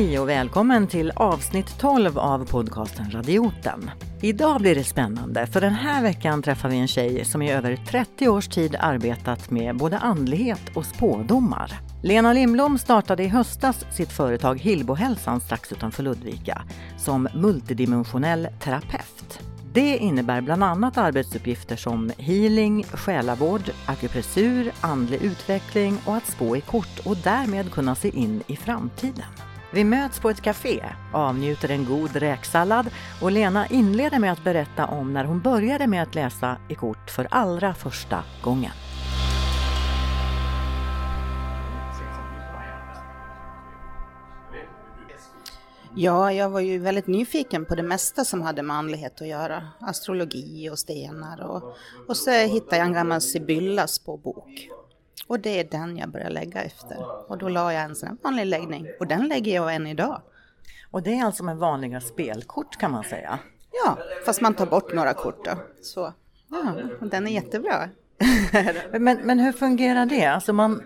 Hej och välkommen till avsnitt 12 av podcasten Radioten. Idag blir det spännande för den här veckan träffar vi en tjej som i över 30 års tid arbetat med både andlighet och spådomar. Lena Lindblom startade i höstas sitt företag Hillbohälsan strax utanför Ludvika som multidimensionell terapeut. Det innebär bland annat arbetsuppgifter som healing, själavård, akupressur, andlig utveckling och att spå i kort och därmed kunna se in i framtiden. Vi möts på ett café, avnjuter en god räksallad och Lena inleder med att berätta om när hon började med att läsa i kort för allra första gången. Ja, jag var ju väldigt nyfiken på det mesta som hade med andlighet att göra. Astrologi och stenar och, och så hittade jag en gammal Sibyllas på bok. Och det är den jag börjar lägga efter. Och då la jag en sån här vanlig läggning och den lägger jag än idag. Och det är alltså med vanliga spelkort kan man säga? Ja, fast man tar bort några kort då. Så, ja, den är jättebra. men, men hur fungerar det? Alltså man,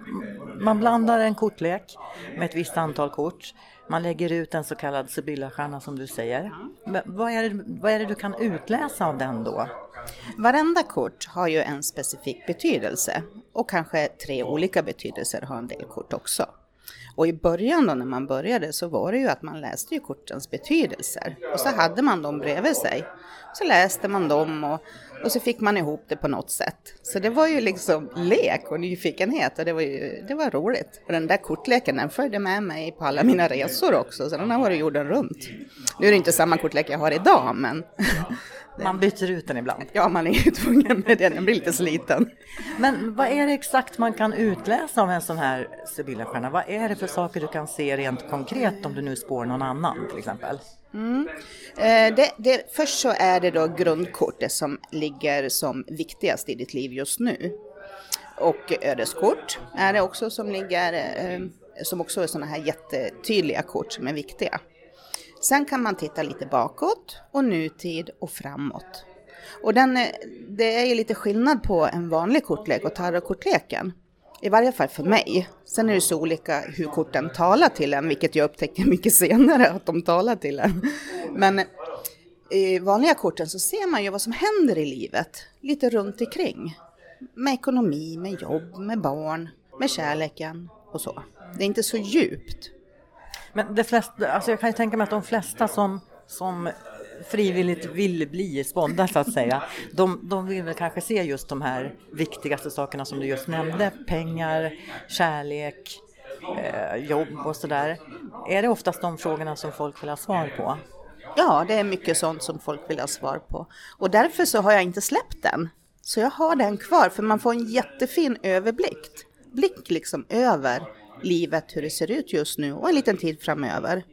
man blandar en kortlek med ett visst antal kort. Man lägger ut en så kallad Sibylla-stjärna som du säger. Men vad, är det, vad är det du kan utläsa av den då? Varenda kort har ju en specifik betydelse och kanske tre olika betydelser har en del kort också. Och i början då när man började så var det ju att man läste ju kortens betydelser och så hade man dem bredvid sig. Så läste man dem och, och så fick man ihop det på något sätt. Så det var ju liksom lek och nyfikenhet och det var ju det var roligt. Och den där kortleken den följde med mig på alla mina resor också så den har varit jorden runt. Nu är det inte samma kortlek jag har idag men Man byter ut den ibland. Ja, man är ju tvungen med det, den blir lite sliten. Men vad är det exakt man kan utläsa av en sån här Sibylla-stjärna? Vad är det för saker du kan se rent konkret om du nu spår någon annan till exempel? Mm. Eh, det, det, först så är det då grundkortet som ligger ligger som viktigast i ditt liv just nu. Och ödeskort är det också som ligger, eh, som också är sådana här jättetydliga kort som är viktiga. Sen kan man titta lite bakåt och nutid och framåt. Och den, eh, det är ju lite skillnad på en vanlig kortlek och tarotkortleken. I varje fall för mig. Sen är det så olika hur korten talar till en, vilket jag upptäckte mycket senare att de talar till en. Men i vanliga korten så ser man ju vad som händer i livet, lite runt omkring. Med ekonomi, med jobb, med barn, med kärleken och så. Det är inte så djupt. Men de flesta, alltså jag kan ju tänka mig att de flesta som, som frivilligt vill bli spådda så att säga, de, de vill väl kanske se just de här viktigaste sakerna som du just nämnde, pengar, kärlek, eh, jobb och sådär. Är det oftast de frågorna som folk vill ha svar på? Ja, det är mycket sånt som folk vill ha svar på. Och därför så har jag inte släppt den. Så jag har den kvar, för man får en jättefin överblick. Blick liksom över livet, hur det ser ut just nu och en liten tid framöver.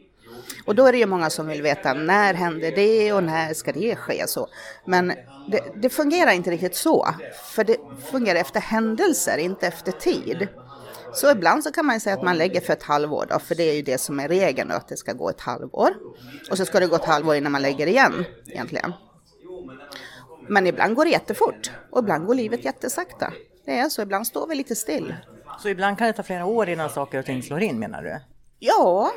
Och då är det ju många som vill veta när händer det och när ska det ske så. Men det, det fungerar inte riktigt så, för det fungerar efter händelser, inte efter tid. Så ibland så kan man säga att man lägger för ett halvår då, för det är ju det som är regeln att det ska gå ett halvår. Och så ska det gå ett halvår innan man lägger igen egentligen. Men ibland går det jättefort och ibland går livet jättesakta. Det är så, ibland står vi lite still. Så ibland kan det ta flera år innan saker och ting slår in menar du? Ja,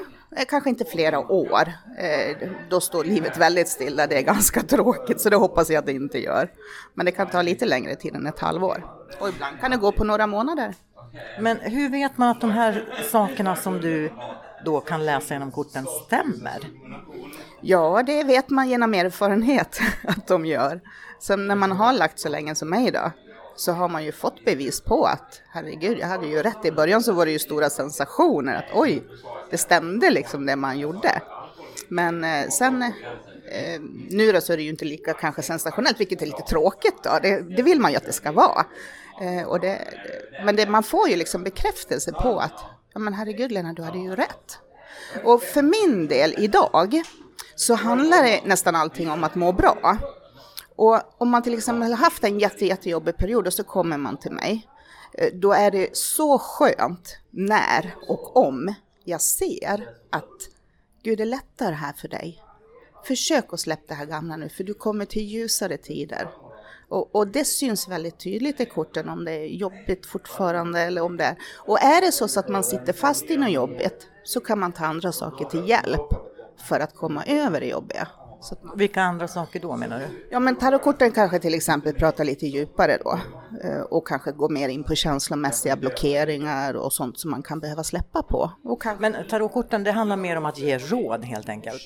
kanske inte flera år. Eh, då står livet väldigt stilla, det är ganska tråkigt så det hoppas jag att det inte gör. Men det kan ta lite längre tid än ett halvår. Och ibland kan det gå på några månader. Men hur vet man att de här sakerna som du då kan läsa genom korten stämmer? Ja, det vet man genom erfarenhet att de gör. Så när man har lagt så länge som mig då, så har man ju fått bevis på att herregud, jag hade ju rätt. I början så var det ju stora sensationer att oj, det stämde liksom det man gjorde. Men eh, sen eh, nu då så är det ju inte lika kanske sensationellt, vilket är lite tråkigt då. Det, det vill man ju att det ska vara. Eh, och det, men det, man får ju liksom bekräftelse på att ja men herregud Lena, du hade ju rätt. Och för min del idag så handlar det nästan allting om att må bra. Och om man till exempel har haft en jätte, jättejobbig period och så kommer man till mig, eh, då är det så skönt när och om jag ser att Gud, det lättar här för dig. Försök att släppa det här gamla nu, för du kommer till ljusare tider. Och, och, det syns väldigt tydligt i korten om det är jobbigt fortfarande eller om det är... Och är det så, så att man sitter fast i något jobbigt så kan man ta andra saker till hjälp för att komma över det jobbiga. Så, Vilka andra saker då menar du? Ja men tarotkorten kanske till exempel pratar lite djupare då eh, och kanske går mer in på känslomässiga blockeringar och sånt som man kan behöva släppa på. Kanske... Men tarotkorten det handlar mer om att ge råd helt enkelt?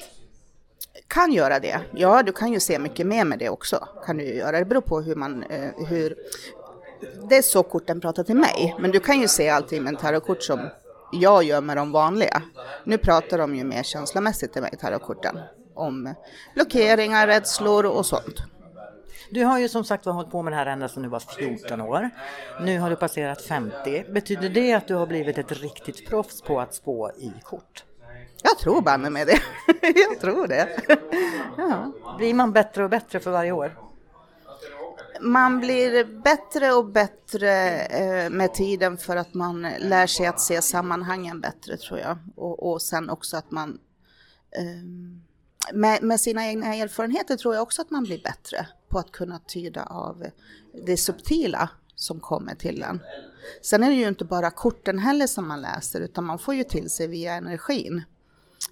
Kan göra det. Ja, du kan ju se mycket mer med det också. Kan du göra. Det beror på hur man, eh, hur... Det är så korten pratar till mig, men du kan ju se allting med en tarotkort som jag gör med de vanliga. Nu pratar de ju mer känslomässigt till mig, tarotkorten om blockeringar, rädslor och sånt. Du har ju som sagt var hållit på med det här ända sedan du var 14 år. Nu har du passerat 50. Betyder det att du har blivit ett riktigt proffs på att spå i kort? Jag tror banne med det. Jag tror det. Ja. Blir man bättre och bättre för varje år? Man blir bättre och bättre eh, med tiden för att man lär sig att se sammanhangen bättre tror jag. Och, och sen också att man um, med, med, sina egna erfarenheter tror jag också att man blir bättre på att kunna tyda av det subtila som kommer till en. Sen är det ju inte bara korten heller som man läser utan man får ju till sig via energin.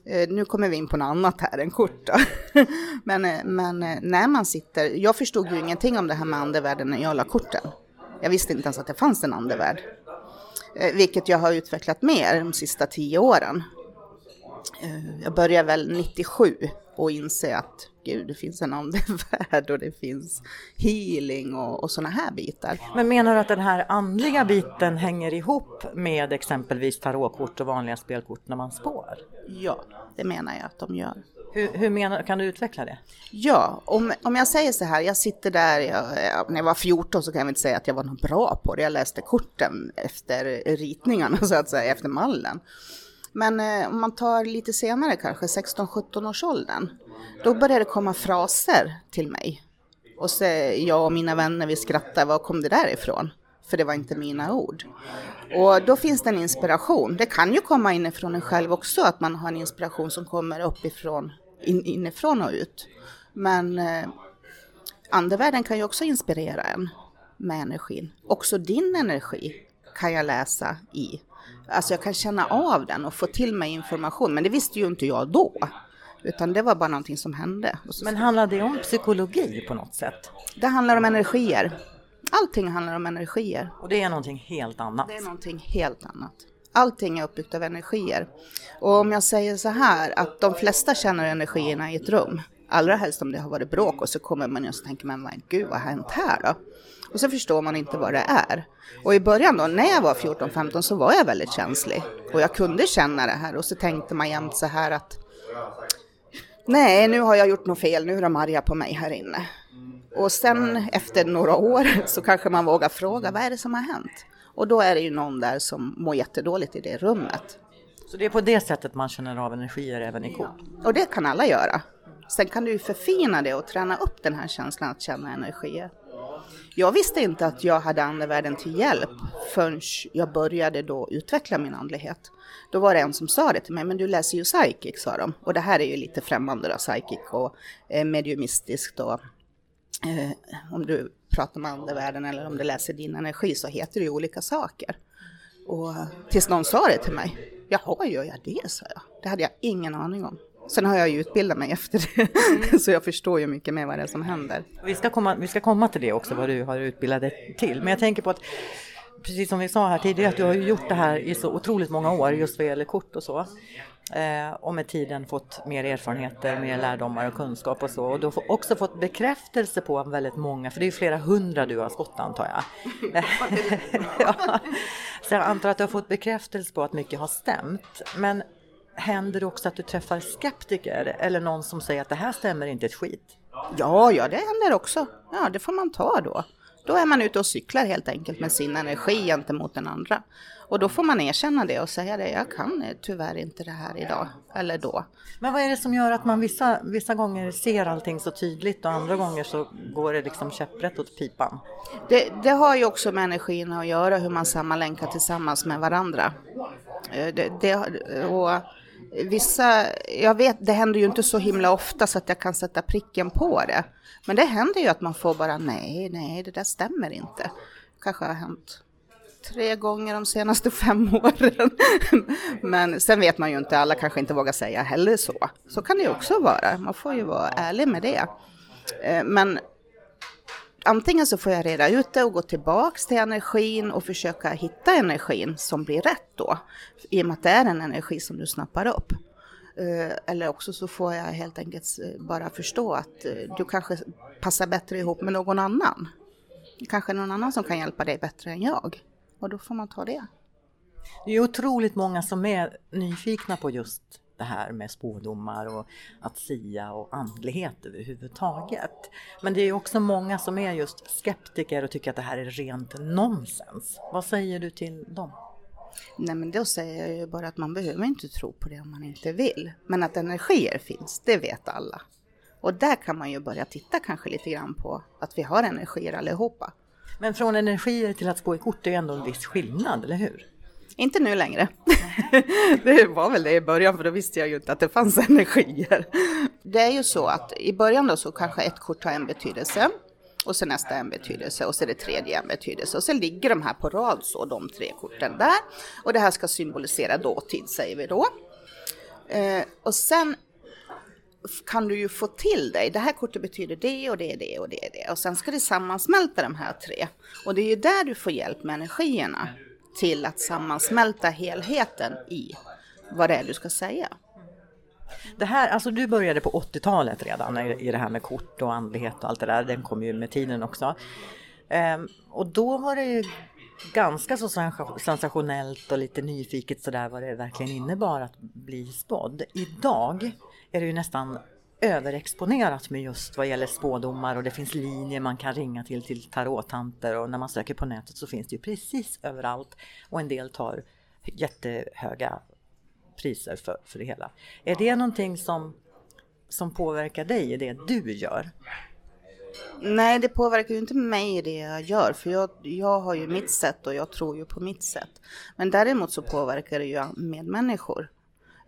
Eh, nu kommer vi in på något annat här än kort men, eh, men eh, när man sitter, jag förstod ju ingenting om det här med andevärlden när jag la korten. Jag visste inte ens att det fanns en andevärld. Vilket jag har utvecklat mer de sista tio åren. Jag började väl 97 och inse att gud, det finns en andevärld och det finns healing och, och sådana här bitar. Men menar du att den här andliga biten hänger ihop med exempelvis tarotkort och vanliga spelkort när man spår? Ja, det menar jag att de gör. Hur, hur menar, kan du utveckla det? Ja, om, om jag säger så här, jag sitter där, jag, när jag var 14 så kan jag inte säga att jag var något bra på det. Jag läste korten efter ritningarna så att säga, efter mallen. Men eh, om man tar lite senare kanske, 16-17 års åldern, då började det komma fraser till mig. Och så jag och mina vänner, vi skrattade, var kom det där ifrån? För det var inte mina ord. Och då finns det en inspiration. Det kan ju komma inifrån en själv också, att man har en inspiration som kommer uppifrån, in, inifrån och ut. Men eh, andevärlden kan ju också inspirera en med energin. Också din energi kan jag läsa i. Alltså jag kan känna av den och få till mig information, men det visste ju inte jag då. Utan det var bara någonting som hände. Men handlar det om psykologi på något sätt? Det handlar om energier. Allting handlar om energier. Och det är någonting helt annat? Det är någonting helt annat. Allting är uppbyggt av energier. Och om jag säger så här, att de flesta känner energierna i ett rum. Allra helst om det har varit bråk och så kommer man och tänker man, gud vad har hänt här då? Och så förstår man inte vad det är. Och i början då, när jag var 14-15 så var jag väldigt känslig. Och jag kunde känna det här och så tänkte man jämt så här att Nej, nu har jag gjort något fel, nu är de arga på mig här inne. Och sen efter några år så kanske man vågar fråga, vad är det som har hänt? Och då är det ju någon där som mår jättedåligt i det rummet. Så det är på det sättet man känner av energier även i kort? Och det kan alla göra. Sen kan du ju förfina det och träna upp den här känslan att känna energier. Jag visste inte att jag hade andevärlden till hjälp förrän jag började då utveckla min andlighet. Då var det en som sa det till mig, men du läser ju psychic, sa de. Och det här är ju lite främmande då, psychic och eh, mediumistiskt och eh, om du pratar med andevärlden eller om du läser din energi så heter det ju olika saker. Och tills någon sa det till mig. Jaha, gör jag det, sa jag. Det hade jag ingen aning om. Sen har jag ju utbildat mig efter det, mm. så jag förstår ju mycket mer vad det är som händer. Vi ska komma, vi ska komma till det också, vad du har utbildat dig till. Men jag tänker på att, precis som vi sa här tidigare, att du har gjort det här i så otroligt många år, just vad gäller kort och så. Eh, och med tiden fått mer erfarenheter, mer lärdomar och kunskap och så. Och du har också fått bekräftelse på väldigt många, för det är ju flera hundra du har skott antar jag. ja. Så jag antar att du har fått bekräftelse på att mycket har stämt. Men händer det också att du träffar skeptiker eller någon som säger att det här stämmer inte ett skit? Ja, ja, det händer också. Ja, det får man ta då. Då är man ute och cyklar helt enkelt med sin energi gentemot den andra. Och då får man erkänna det och säga det, jag kan tyvärr inte det här idag eller då. Men vad är det som gör att man vissa, vissa gånger ser allting så tydligt och andra gånger så går det liksom käpprätt åt pipan? Det, det har ju också med energin att göra, hur man sammanlänkar tillsammans med varandra. Eh, det, det, och vissa, jag vet, det händer ju inte så himla ofta så att jag kan sätta pricken på det. Men det händer ju att man får bara nej, nej, det där stämmer inte. Kanske har hänt tre gånger de senaste fem åren. Men sen vet man ju inte, alla kanske inte vågar säga heller så. Så kan det ju också vara, man får ju vara ärlig med det. Eh, men antingen så får jag reda ut det och gå tillbaks till energin och försöka hitta energin som blir rätt då. I och med att det är en energi som du snappar upp. Eh, eller också så får jag helt enkelt eh, bara förstå att eh, du kanske passar bättre ihop med någon annan. Kanske någon annan som kan hjälpa dig bättre än jag. Och då får man ta det. Det är otroligt många som är nyfikna på just det här med spådomar och att sia och andlighet överhuvudtaget. Men det är också många som är just skeptiker och tycker att det här är rent nonsens. Vad säger du till dem? Nej men då säger jag ju bara att man behöver inte tro på det om man inte vill. Men att energier finns, det vet alla. Och där kan man ju börja titta kanske lite grann på att vi har energier allihopa. Men från energier till att spå i kort, det är ändå en viss skillnad, eller hur? Inte nu längre. det var väl det i början, för då visste jag ju inte att det fanns energier. Det är ju så att i början då så kanske ett kort har en betydelse och sen nästa en betydelse och är det tredje en betydelse och sen ligger de här på rad så, de tre korten där. Och det här ska symbolisera dåtid säger vi då. Eh, och sen kan du ju få till dig, det här kortet betyder det och det är det och det är det. Och sen ska det sammansmälta de här tre. Och det är ju där du får hjälp med energierna till att sammansmälta helheten i vad det är du ska säga. Det här, alltså du började på 80-talet redan i det här med kort och andlighet och allt det där. Den kom ju med tiden också. Ehm, och då var det ju ganska så sensationellt och lite nyfiket sådär vad det verkligen innebar att bli spådd. Idag är det ju nästan överexponerat med just vad gäller spådomar och det finns linjer man kan ringa till till tarottanter och när man söker på nätet så finns det ju precis överallt och en del tar jättehöga priser för, för det hela. Är det någonting som, som påverkar dig i det du gör? Nej, det påverkar ju inte mig i det jag gör, för jag, jag har ju mitt sätt och jag tror ju på mitt sätt. Men däremot så påverkar det ju medmänniskor.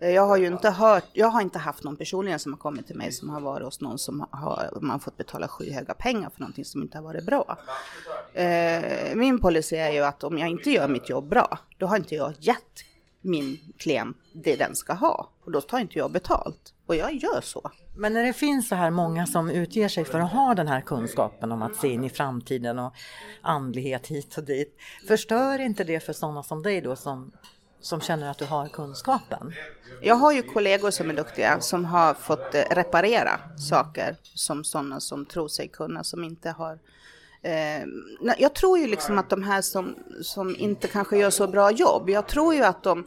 Eh, jag har ju inte hört, jag har inte haft någon personligen som har kommit till mig som har varit hos någon som har man fått betala skyhöga pengar för någonting som inte har varit bra. Eh, min policy är ju att om jag inte gör mitt jobb bra, då har inte jag gett min klient det den ska ha och då tar inte jag betalt. Och jag gör så. Men när det finns så här många som utger sig för att ha den här kunskapen om att se in i framtiden och andlighet hit och dit. Förstör inte det för sådana som dig då som som känner att du har kunskapen? Jag har ju kollegor som är duktiga som har fått eh, reparera saker som sådana som tror sig kunna som inte har eh, jag tror ju liksom att de här som, som inte kanske gör så bra jobb, jag tror ju att de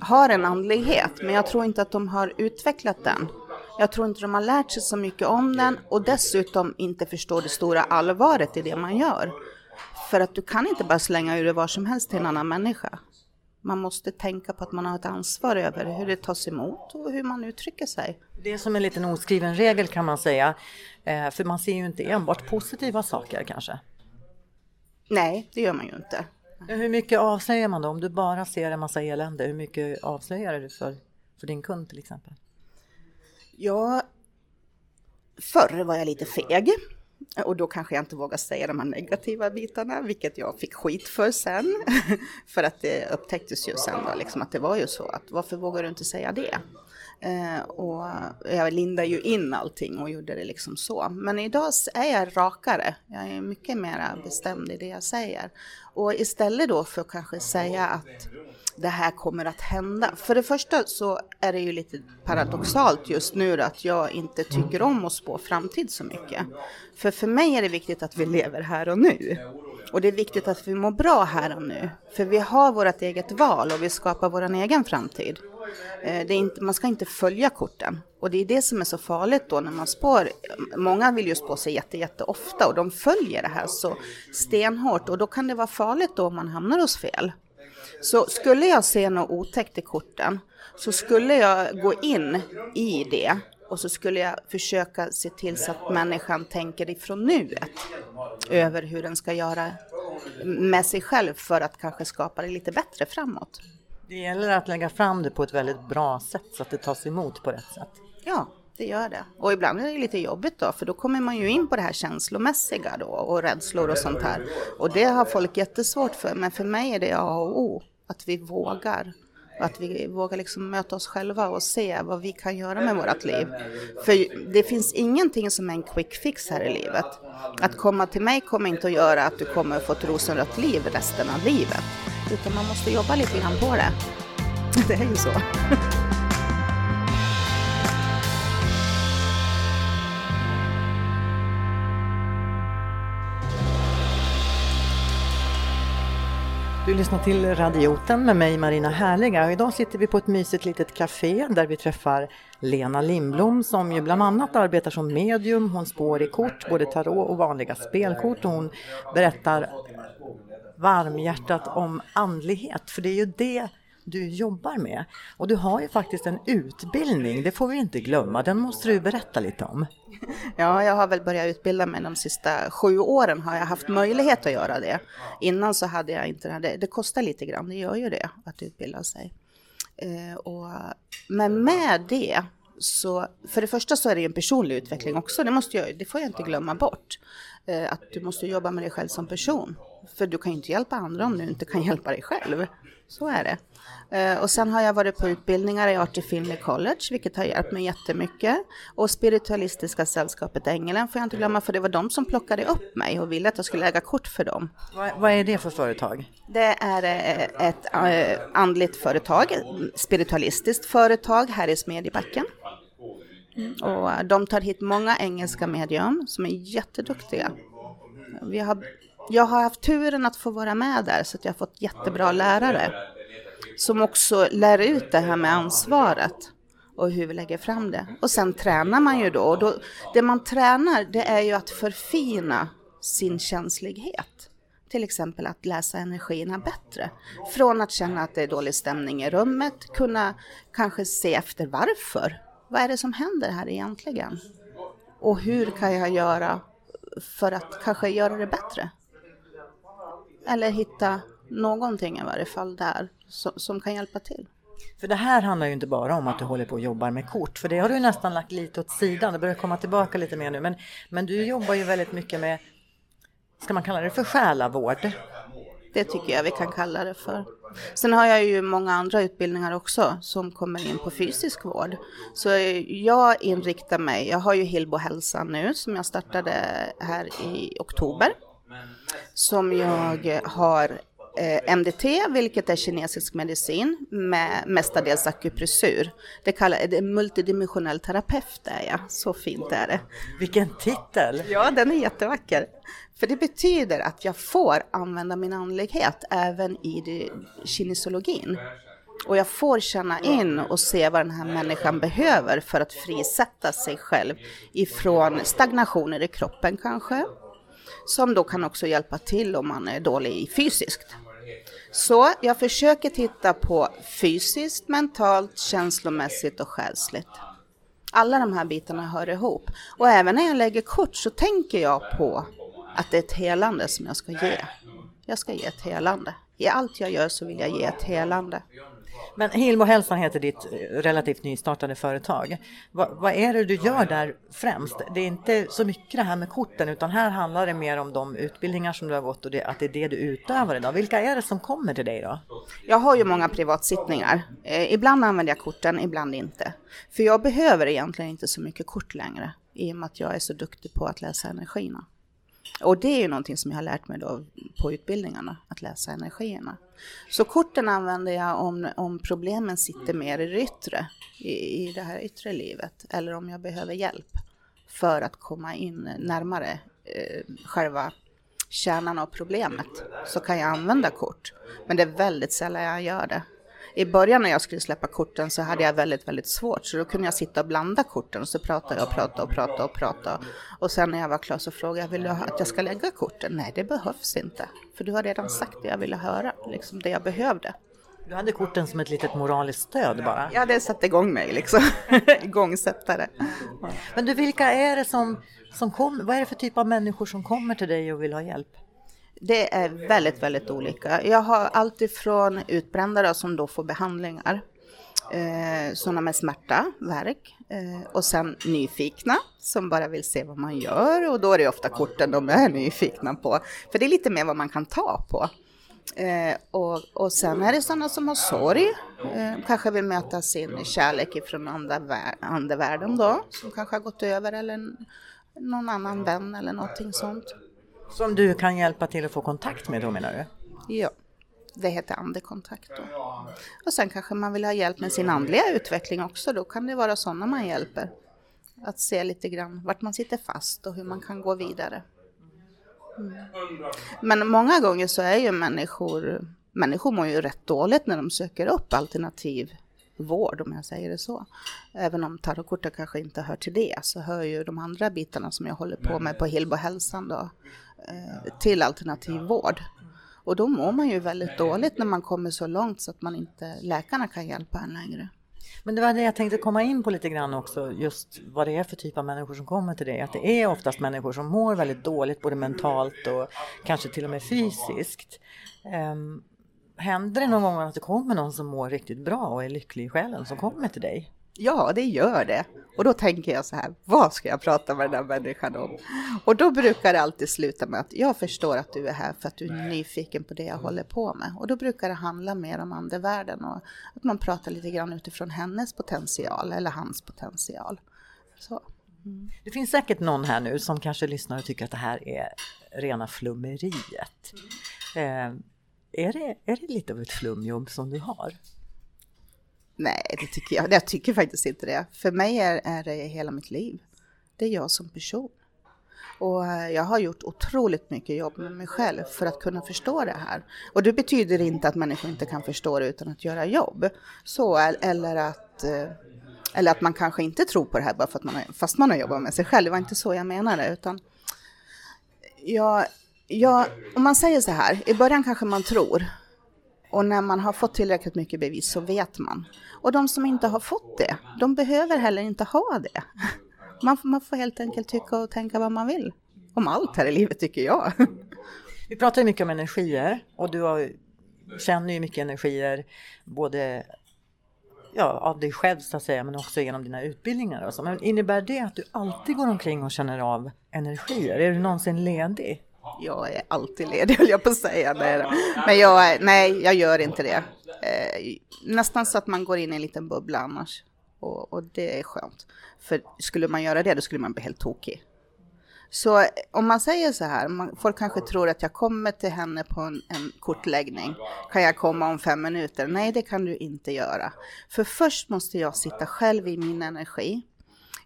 har en andlighet, men jag tror inte att de har utvecklat den. Jag tror inte de har lärt sig så mycket om den och dessutom inte förstår det stora allvaret i det man gör. För att du kan inte bara slänga ur det var som helst till en annan människa. Man måste tänka på att man har ett ansvar över hur det tas emot och hur man uttrycker sig. Det är som en liten oskriven regel kan man säga. Eh, för man ser ju inte enbart positiva saker kanske. Nej, det gör man ju inte. Hur mycket avslöjar man då? Om du bara ser en massa elände, hur mycket avslöjar du för, för din kund till exempel? Ja, förr var jag lite feg. Och då kanske jag inte vågar säga de här negativa bitarna, vilket jag fick skit för sen. för att det upptäcktes ju sen då, liksom att det var ju så att varför vågar du inte säga det? Eh, och jag lindade ju in allting och gjorde det liksom så. Men idag är jag rakare. Jag är mycket mer bestämd i det jag säger. Och istället då för att kanske säga att det här kommer att hända. För det första så är det ju lite paradoxalt just nu att jag inte tycker om att spå framtid så mycket. För för mig är det viktigt att vi lever här och nu. Och det är viktigt att vi mår bra här och nu. För vi har vårt eget val och vi skapar vår egen framtid. Eh, det är inte, man ska inte följa korten. Och det är det som är så farligt då när man spår. Många vill ju spå sig jätte, jätte ofta och de följer det här så stenhårt. Och då kan det vara farligt då om man hamnar hos fel. Så skulle jag se något otäckt i korten så skulle jag gå in i det och så skulle jag försöka se till så att människan tänker ifrån nuet över hur den ska göra med sig själv för att kanske skapa det lite bättre framåt. Det gäller att lägga fram det på ett väldigt bra sätt så att det tas emot på rätt sätt. Ja, det gör det. Och ibland är det lite jobbigt då, för då kommer man ju in på det här känslomässiga då och rädslor och sånt här. Och det har folk jättesvårt för, men för mig är det A och O, att vi vågar. Att vi vågar liksom möta oss själva och se vad vi kan göra med vårt liv. För det finns ingenting som är en quick fix här i livet. Att komma till mig kommer inte att göra att du kommer att få ett rosenrött liv resten av livet. Utan man måste jobba lite grann på det. Det är ju så. Lyssnar till Radioten med mig Marina Härliga. Och idag sitter vi på ett mysigt litet café där vi träffar Lena Lindblom som ju bland annat arbetar som medium. Hon spår i kort, både tarot och vanliga spelkort. Och hon berättar varmhjärtat om andlighet. För det är ju det du jobbar med. Och du har ju faktiskt en utbildning, det får vi inte glömma. Den måste du berätta lite om. Ja, jag har väl börjat utbilda mig de sista sju åren har jag haft möjlighet att göra det. Innan så hade jag inte det. Det kostar lite grann, det gör ju det att utbilda sig. Eh, och, men med det så, för det första så är det ju en personlig utveckling också, det, måste jag, det får jag inte glömma bort. Eh, att du måste jobba med dig själv som person. För du kan ju inte hjälpa andra om du inte kan hjälpa dig själv. Så är det. Eh, och sen har jag varit på utbildningar i Art Finley College, vilket har hjälpt mig jättemycket. Och Spiritualistiska sällskapet Ängelen får jag inte glömma, för det var de som plockade upp mig och ville att jag skulle lägga kort för dem. Vad, vad är det för företag? Det är eh, ett äh, andligt företag, spiritualistiskt företag här i Smedjebacken. Mm. Och de tar hit många engelska medium som är jätteduktiga. Vi har, jag har haft turen att få vara med där så att jag har fått jättebra lärare som också lär ut det här med ansvaret och hur vi lägger fram det. Och sen tränar man ju då. Och då, det man tränar det är ju att förfina sin känslighet. Till exempel att läsa energierna bättre. Från att känna att det är dålig stämning i rummet, kunna kanske se efter varför. Vad är det som händer här egentligen? Och hur kan jag göra för att kanske göra det bättre? Eller hitta någonting i varje fall där som, som kan hjälpa till. För det här handlar ju inte bara om att du håller på och jobbar med kort, för det har du nästan lagt lite åt sidan. Det börjar komma tillbaka lite mer nu, men, men du jobbar ju väldigt mycket med, ska man kalla det för själavård? Det tycker jag vi kan kalla det för. Sen har jag ju många andra utbildningar också som kommer in på fysisk vård. Så jag inriktar mig, jag har ju Hillbo hälsa nu som jag startade här i oktober. Som jag har eh, MDT, vilket är kinesisk medicin med mestadels akupressur. Det kallar det multidimensionell terapeut är jag, så fint är det. Vilken titel! Ja, den är jättevacker. För det betyder att jag får använda min andlighet även i kinesologin. Och jag får känna in och se vad den här människan behöver för att frisätta sig själv ifrån stagnationer i kroppen kanske som då kan också hjälpa till om man är dålig fysiskt. Så jag försöker titta på fysiskt, mentalt, känslomässigt och själsligt. Alla de här bitarna hör ihop. Och även när jag lägger kort så tänker jag på att det är ett helande som jag ska ge. Jag ska ge ett helande. I allt jag gör så vill jag ge ett helande. Men Hilmo Hälsan heter ditt eh, relativt nystartade företag. Va, vad är det du gör där främst? Det är inte så mycket det här med korten utan här handlar det mer om de utbildningar som du har gått och det, att det är det du utövar idag. Vilka är det som kommer till dig då? Jag har ju många privatsittningar. Eh, ibland använder jag korten, ibland inte. För jag behöver egentligen inte så mycket kort längre i och med att jag är så duktig på att läsa energierna. Och det är ju någonting som jag har lärt mig då på utbildningarna, att läsa energierna. Så korten använder jag om, om problemen sitter mer i det yttre, i, i det här yttre livet, eller om jag behöver hjälp för att komma in närmare eh, själva kärnan av problemet, så kan jag använda kort. Men det är väldigt sällan jag gör det i början när jag skulle släppa korten så hade jag väldigt, väldigt svårt. Så då kunde jag sitta och blanda korten och så pratade jag och pratade och pratade och pratade. Och sen när jag var klar så frågade jag, vill du att jag ska lägga korten? Nej, det behövs inte. För du har redan sagt det jag ville höra, liksom det jag behövde. Du hade korten som ett litet moraliskt stöd bara? Ja, det satte igång mig liksom. Igångsättare. Men du, vilka är det som, som kommer? Vad är det för typ av människor som kommer till dig och vill ha hjälp? Det är väldigt, väldigt olika. Jag har alltifrån utbrända som då får behandlingar eh, sådana med smärta, värk eh, och sen nyfikna som bara vill se vad man gör och då är det ofta korten de är nyfikna på. För det är lite mer vad man kan ta på. Eh, och, och sen är det sådana som har sorg, eh, kanske vill möta sin kärlek ifrån andevärlden då, som kanske har gått över eller någon annan vän eller någonting sånt. Som du kan hjälpa till att få kontakt med då menar du? Ja. Det heter andekontakt då. Och sen kanske man vill ha hjälp med sin andliga utveckling också. Då kan det vara sådana man hjälper. Att se lite grann vart man sitter fast och hur man kan gå vidare. Mm. Men många gånger så är ju människor, människor mår ju rätt dåligt när de söker upp alternativ vård om jag säger det så. Även om tarotkortet kanske inte hör till det så hör ju de andra bitarna som jag håller på med på Hillbo hälsan då till alternativ vård. Och då mår man ju väldigt dåligt när man kommer så långt så att man inte, läkarna kan hjälpa en längre. Men det var det jag tänkte komma in på lite grann också, just vad det är för typ av människor som kommer till dig. Att det är oftast människor som mår väldigt dåligt, både mentalt och kanske till och med fysiskt. Um, händer det någon gång att det kommer någon som mår riktigt bra och är lycklig i själen som kommer till dig? Ja, det gör det. Och då tänker jag så här, vad ska jag prata med den här människan om? Och då brukar det alltid sluta med att jag förstår att du är här för att du är nyfiken på det jag håller på med. Och då brukar det handla mer om andevärlden och att man pratar lite grann utifrån hennes potential eller hans potential. Så. Mm. Det finns säkert någon här nu som kanske lyssnar och tycker att det här är rena flummeriet. Mm. Eh, är, det, är det lite av ett flumjobb som du har? Nej, det tycker jag. Jag tycker faktiskt inte det. För mig är, är det hela mitt liv. Det är jag som person. Och eh, jag har gjort otroligt mycket jobb med mig själv för att kunna förstå det här. Och det betyder inte att människor inte kan förstå det utan att göra jobb. Så, eller att, eh, eller att man kanske inte tror på det här bara för att man har, fast man har jobbat med sig själv. Det var inte så jag menade. Utan jag, jag, om man säger så här, i början kanske man tror och när man har fått tillräckligt mycket bevis så vet man. Och de som inte har fått det, de behöver heller inte ha det. Man, man får helt enkelt tycka och tänka vad man vill. Om allt här i livet tycker jag. Vi pratar mycket om energier och du har, känner ju mycket energier både ja, av dig själv så att säga men också genom dina utbildningar. Och så. Men innebär det att du alltid går omkring och känner av energier? Är du någonsin ledig? Jag är alltid ledig höll jag på att säga. Men jag, nej, jag gör inte det. Eh, nästan så att man går in i en liten bubbla annars. Och, och, det är skönt. För skulle man göra det, då skulle man bli helt tokig. Så om man säger så här, man, folk kanske tror att jag kommer till henne på en, en kortläggning. Kan jag komma om fem minuter? Nej, det kan du inte göra. För först måste jag sitta själv i min energi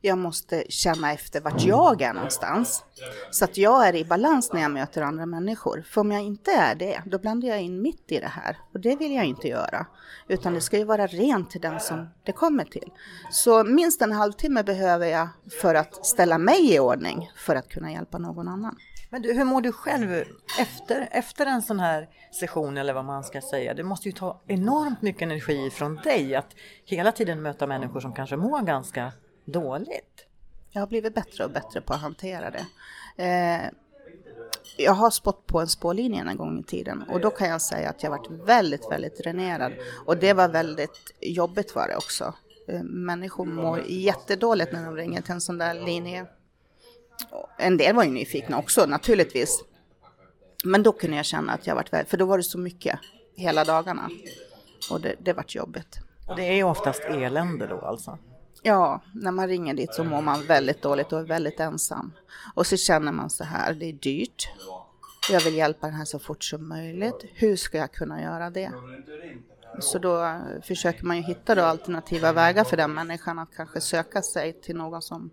jag måste känna efter vart jag är någonstans. Så att jag är i balans när jag möter andra människor. För om jag inte är det, då blandar jag in mitt i det här. Och det vill jag inte göra. Utan det ska ju vara rent till den som det kommer till. Så minst en halvtimme behöver jag för att ställa mig i ordning för att kunna hjälpa någon annan. Men du, hur mår du själv efter, efter en sån här session eller vad man ska säga? Det måste ju ta enormt mycket energi från dig att hela tiden möta människor som kanske mår ganska dåligt? Jag har blivit bättre och bättre på att hantera det. Eh, jag har spått på en spårlinje en gång i tiden och då kan jag säga att jag varit väldigt, väldigt dränerad. Och det var väldigt jobbigt var det också. Eh, människor mår jättedåligt när de ringer till en sån där linje. En del var ju nyfikna också naturligtvis. Men då kunde jag känna att jag varit väldigt, för då var det så mycket hela dagarna. Och det, det vart jobbigt. Och det är ju oftast elände då alltså? Ja, när man ringer dit så mår man väldigt dåligt och är väldigt ensam. Och så känner man så här, det är dyrt. Jag vill hjälpa den här så fort som möjligt. Hur ska jag kunna göra det? Så då försöker man ju hitta då alternativa vägar för den människan att kanske söka sig till någon som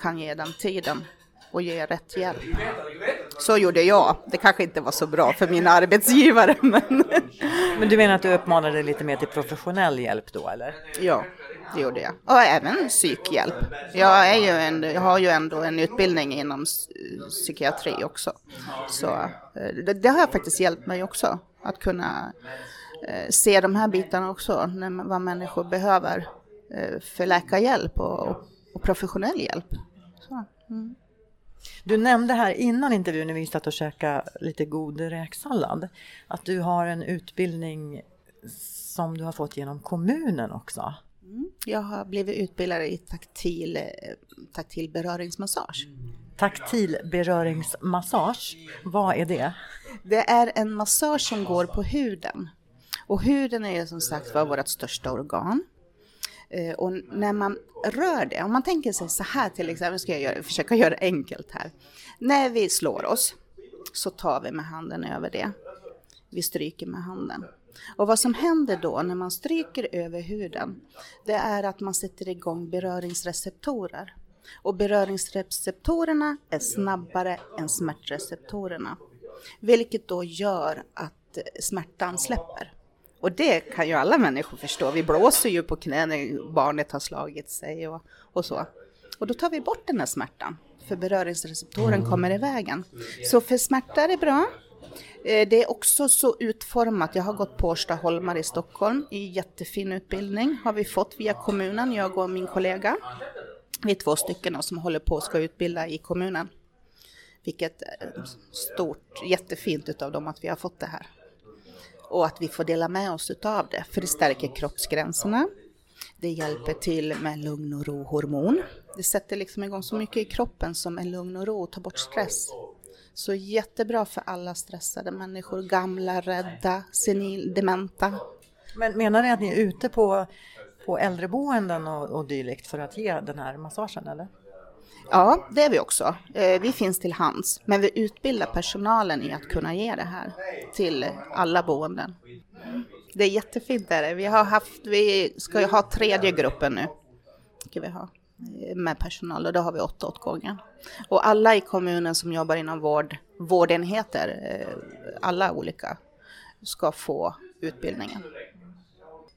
kan ge den tiden och ge rätt hjälp. Så gjorde jag. Det kanske inte var så bra för min arbetsgivare. Men, men du menar att du uppmanade lite mer till professionell hjälp då eller? Ja, det gjorde jag. Och även psykhjälp. Jag, är ju en, jag har ju ändå en utbildning inom psykiatri också. Så eh, det, det har faktiskt hjälpt mig också. Att kunna eh, se de här bitarna också, när, vad människor behöver eh, för läkarhjälp och, och professionell hjälp. Så, mm. Du nämnde här innan intervjun när vi satt och käkade lite god räksallad att du har en utbildning som du har fått genom kommunen också. Mm. Jag har blivit utbildad i taktil, taktil beröringsmassage. Taktil beröringsmassage, vad är det? Det är en massage som går på huden. Och huden är som sagt var vårt största organ. Eh, och när man rör det, om man tänker sig så här till exempel, ska jag göra, försöka göra det enkelt här. När vi slår oss så tar vi med handen över det. Vi stryker med handen. Och vad som händer då när man stryker över huden, det är att man sätter igång beröringsreceptorer. Och beröringsreceptorerna är snabbare än smärtreceptorerna. Vilket då gör att smärtan släpper. Och det kan ju alla människor förstå. Vi blåser ju på knä när barnet har slagit sig och, och så. Och då tar vi bort den här smärtan, för beröringsreceptoren kommer i vägen. Så för smärta är det bra. Eh, det är också så utformat, jag har gått på Årsta Holmar i Stockholm i jättefin utbildning, har vi fått via kommunen, jag och min kollega. Vi är två stycken som håller på och ska utbilda i kommunen. Vilket är stort, jättefint utav dem att vi har fått det här och att vi får dela med oss utav det. För det stärker kroppsgränserna. Det hjälper till med lugn och ro-hormon. Det sätter liksom igång så mycket i kroppen som en lugn och ro och tar bort stress. Så jättebra för alla stressade människor, gamla, rädda, senil, dementa. Men menar ni att ni är ute på, på äldreboenden och, och dylikt för att ge den här massagen eller? Ja, det är vi också. Eh, vi finns till hands, men vi utbildar personalen i att kunna ge det här till alla boenden. Det är jättefint är det. Vi har haft, vi ska ha tredje gruppen nu. Ska vi ha med personal och då har vi åtta åt gången. Och alla i kommunen som jobbar inom vård, vårdenheter, eh, alla olika, ska få utbildningen.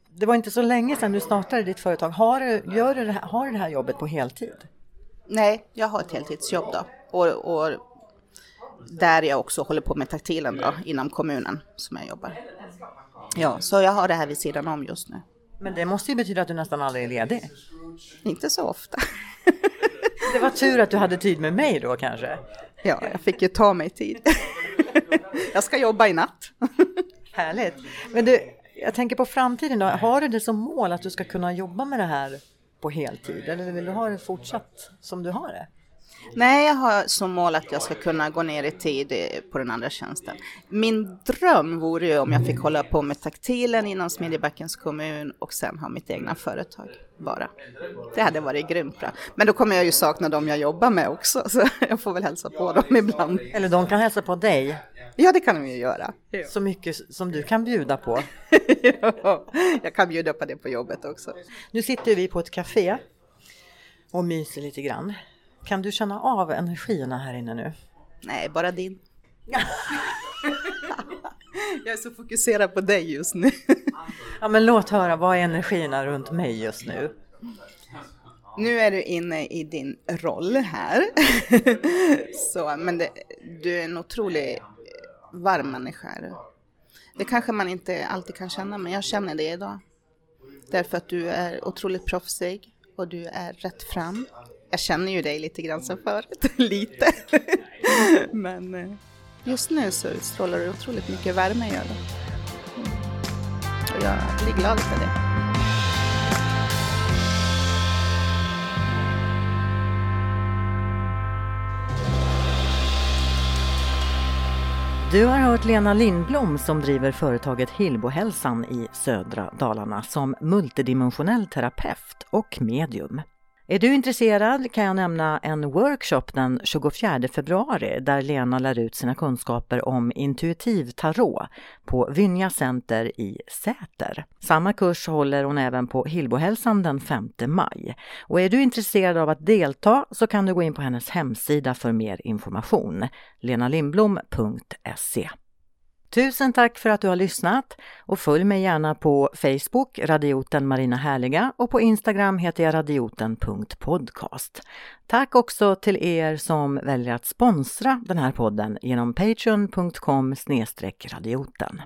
Det var inte så länge sedan du startade ditt företag. Har du, gör du det här, har du det här jobbet på heltid? Nej, jag har ett heltidsjobb då. Och, och där jag också håller på med taktilen då, inom kommunen som jag jobbar. Ja, så jag har det här vid sidan om just nu. Men det måste ju betyda att du nästan aldrig är ledig. Inte så ofta. det var tur att du hade tid med mig då kanske. Ja, jag fick ju ta mig tid. jag ska jobba i natt. Härligt. Men du, jag tänker på framtiden då. Har du det som mål att du ska kunna jobba med det här på heltid eller vill du ha det fortsatt som du har det? Nej, jag har som mål att jag ska kunna gå ner i tid eh, på den andra tjänsten. Min dröm vore ju om jag fick hålla på med taktilen inom Smedjebackens kommun och sen ha mitt egna företag bara. Det hade varit grymt bra. Men då kommer jag ju sakna dem jag jobbar med också, så jag får väl hälsa på dem ibland. Eller de kan hälsa på dig. Ja, det kan de ju göra. Så mycket som du kan bjuda på. ja, jag kan bjuda på det på jobbet också. Nu sitter vi på ett café och myser lite grann. Kan du känna av energierna här inne nu? Nej, bara din. jag är så fokuserad på dig just nu. ja, men låt höra, vad är energierna runt mig just nu? Nu är du inne i din roll här. så, men det, du är en otroligt varm människa. Det kanske man inte alltid kan känna, men jag känner det idag. Därför att du är otroligt proffsig och du är rätt fram jag känner ju dig lite grann sen förut, lite. Men eh, just nu så strålar du otroligt mycket värme gör du. Och jag blir glad för det. Du har hört Lena Lindblom som driver företaget Hillbohälsan i södra Dalarna som multidimensionell terapeut och medium. Är du intresserad kan jag nämna en workshop den 24 februari där Lena lär ut sina kunskaper om intuitiv tarot på Vynja Center i Säter. Samma kurs håller hon även på Hillbohälsan den 5 maj. Och är du intresserad av att delta så kan du gå in på hennes hemsida för mer information, lenalindblom.se. Tusen tack för att du har lyssnat och följ mig gärna på Facebook, radioten Marina Härliga och på Instagram heter jag radioten.podcast. Tack också till er som väljer att sponsra den här podden genom patreon.com radioten.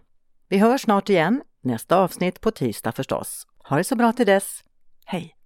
Vi hörs snart igen, nästa avsnitt på tisdag förstås. Ha det så bra till dess. Hej!